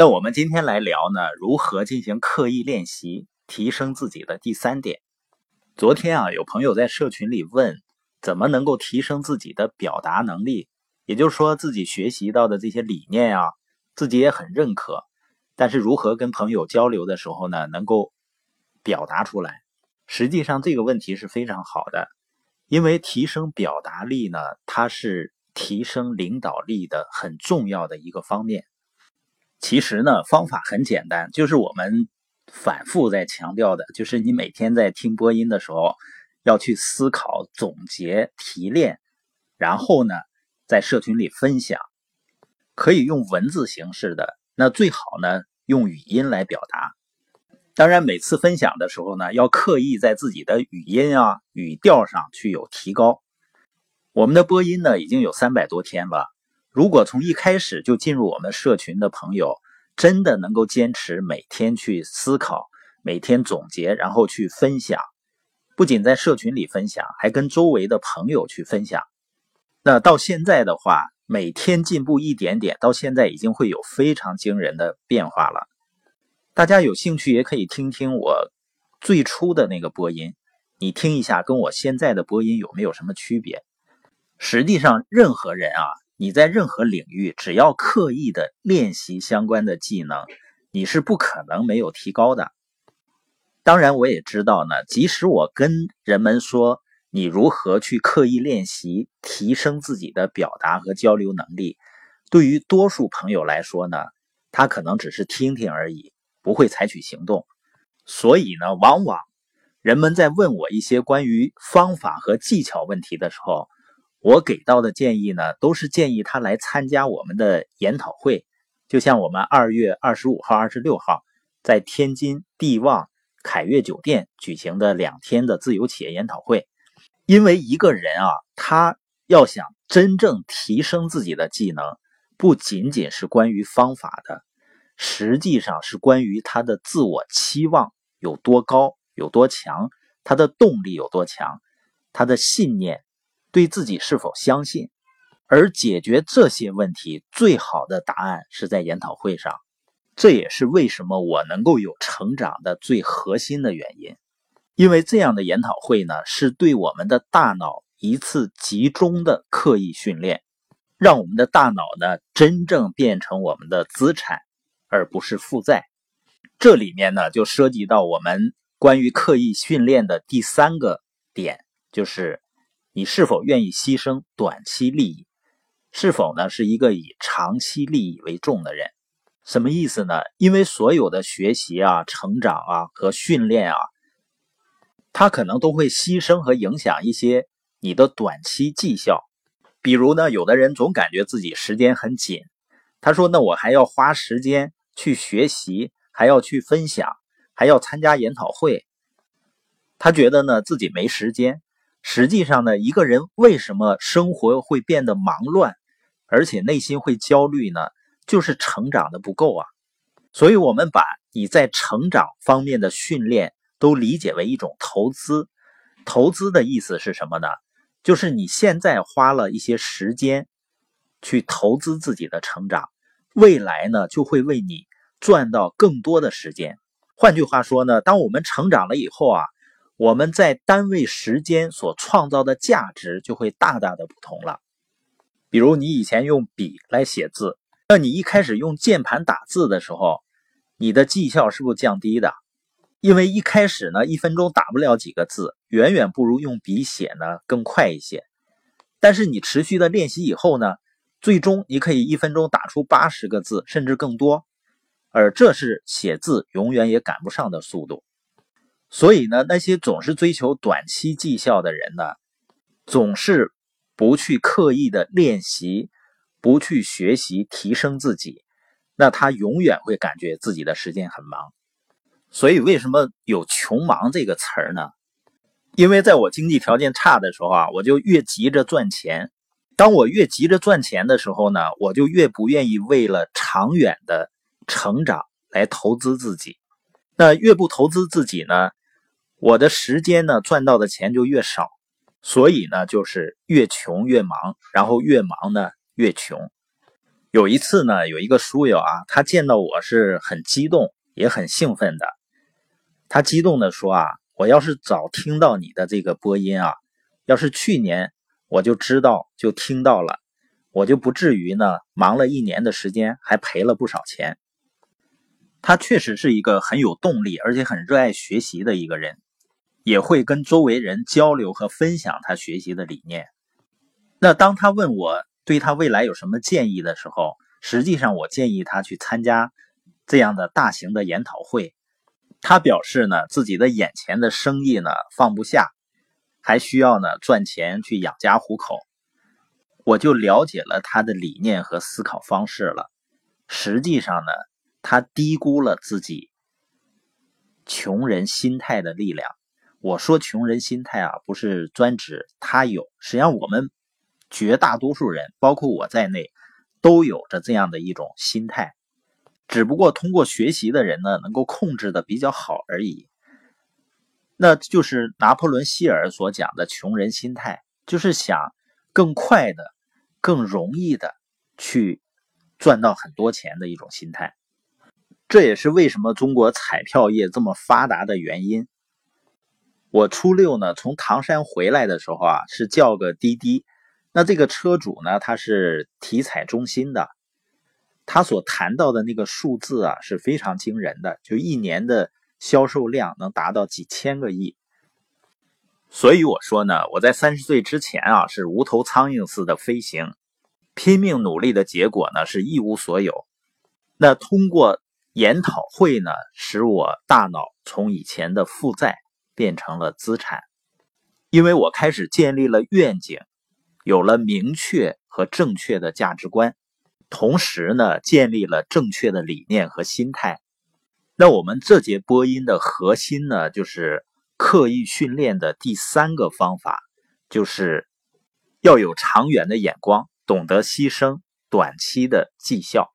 那我们今天来聊呢，如何进行刻意练习，提升自己的第三点。昨天啊，有朋友在社群里问，怎么能够提升自己的表达能力？也就是说，自己学习到的这些理念啊，自己也很认可，但是如何跟朋友交流的时候呢，能够表达出来？实际上这个问题是非常好的，因为提升表达力呢，它是提升领导力的很重要的一个方面。其实呢，方法很简单，就是我们反复在强调的，就是你每天在听播音的时候，要去思考、总结、提炼，然后呢，在社群里分享，可以用文字形式的，那最好呢，用语音来表达。当然，每次分享的时候呢，要刻意在自己的语音啊、语调上去有提高。我们的播音呢，已经有三百多天了。如果从一开始就进入我们社群的朋友，真的能够坚持每天去思考、每天总结，然后去分享，不仅在社群里分享，还跟周围的朋友去分享。那到现在的话，每天进步一点点，到现在已经会有非常惊人的变化了。大家有兴趣也可以听听我最初的那个播音，你听一下，跟我现在的播音有没有什么区别？实际上，任何人啊。你在任何领域，只要刻意的练习相关的技能，你是不可能没有提高的。当然，我也知道呢。即使我跟人们说你如何去刻意练习，提升自己的表达和交流能力，对于多数朋友来说呢，他可能只是听听而已，不会采取行动。所以呢，往往人们在问我一些关于方法和技巧问题的时候，我给到的建议呢，都是建议他来参加我们的研讨会，就像我们二月二十五号、二十六号在天津地旺凯悦酒店举行的两天的自由企业研讨会。因为一个人啊，他要想真正提升自己的技能，不仅仅是关于方法的，实际上是关于他的自我期望有多高、有多强，他的动力有多强，他的信念。对自己是否相信，而解决这些问题最好的答案是在研讨会上。这也是为什么我能够有成长的最核心的原因。因为这样的研讨会呢，是对我们的大脑一次集中的刻意训练，让我们的大脑呢真正变成我们的资产，而不是负债。这里面呢就涉及到我们关于刻意训练的第三个点，就是。你是否愿意牺牲短期利益？是否呢是一个以长期利益为重的人？什么意思呢？因为所有的学习啊、成长啊和训练啊，它可能都会牺牲和影响一些你的短期绩效。比如呢，有的人总感觉自己时间很紧，他说：“那我还要花时间去学习，还要去分享，还要参加研讨会。”他觉得呢自己没时间。实际上呢，一个人为什么生活会变得忙乱，而且内心会焦虑呢？就是成长的不够啊。所以，我们把你在成长方面的训练都理解为一种投资。投资的意思是什么呢？就是你现在花了一些时间去投资自己的成长，未来呢就会为你赚到更多的时间。换句话说呢，当我们成长了以后啊。我们在单位时间所创造的价值就会大大的不同了。比如你以前用笔来写字，那你一开始用键盘打字的时候，你的绩效是不是降低的？因为一开始呢，一分钟打不了几个字，远远不如用笔写呢更快一些。但是你持续的练习以后呢，最终你可以一分钟打出八十个字，甚至更多，而这是写字永远也赶不上的速度。所以呢，那些总是追求短期绩效的人呢，总是不去刻意的练习，不去学习提升自己，那他永远会感觉自己的时间很忙。所以为什么有“穷忙”这个词儿呢？因为在我经济条件差的时候啊，我就越急着赚钱。当我越急着赚钱的时候呢，我就越不愿意为了长远的成长来投资自己。那越不投资自己呢？我的时间呢，赚到的钱就越少，所以呢，就是越穷越忙，然后越忙呢越穷。有一次呢，有一个书友啊，他见到我是很激动，也很兴奋的。他激动的说啊，我要是早听到你的这个播音啊，要是去年我就知道就听到了，我就不至于呢忙了一年的时间还赔了不少钱。他确实是一个很有动力，而且很热爱学习的一个人，也会跟周围人交流和分享他学习的理念。那当他问我对他未来有什么建议的时候，实际上我建议他去参加这样的大型的研讨会。他表示呢，自己的眼前的生意呢放不下，还需要呢赚钱去养家糊口。我就了解了他的理念和思考方式了。实际上呢。他低估了自己穷人心态的力量。我说穷人心态啊，不是专指他有，实际上我们绝大多数人，包括我在内，都有着这样的一种心态。只不过通过学习的人呢，能够控制的比较好而已。那就是拿破仑希尔所讲的穷人心态，就是想更快的、更容易的去赚到很多钱的一种心态。这也是为什么中国彩票业这么发达的原因。我初六呢，从唐山回来的时候啊，是叫个滴滴。那这个车主呢，他是体彩中心的，他所谈到的那个数字啊，是非常惊人的，就一年的销售量能达到几千个亿。所以我说呢，我在三十岁之前啊，是无头苍蝇似的飞行，拼命努力的结果呢，是一无所有。那通过。研讨会呢，使我大脑从以前的负债变成了资产，因为我开始建立了愿景，有了明确和正确的价值观，同时呢，建立了正确的理念和心态。那我们这节播音的核心呢，就是刻意训练的第三个方法，就是要有长远的眼光，懂得牺牲短期的绩效。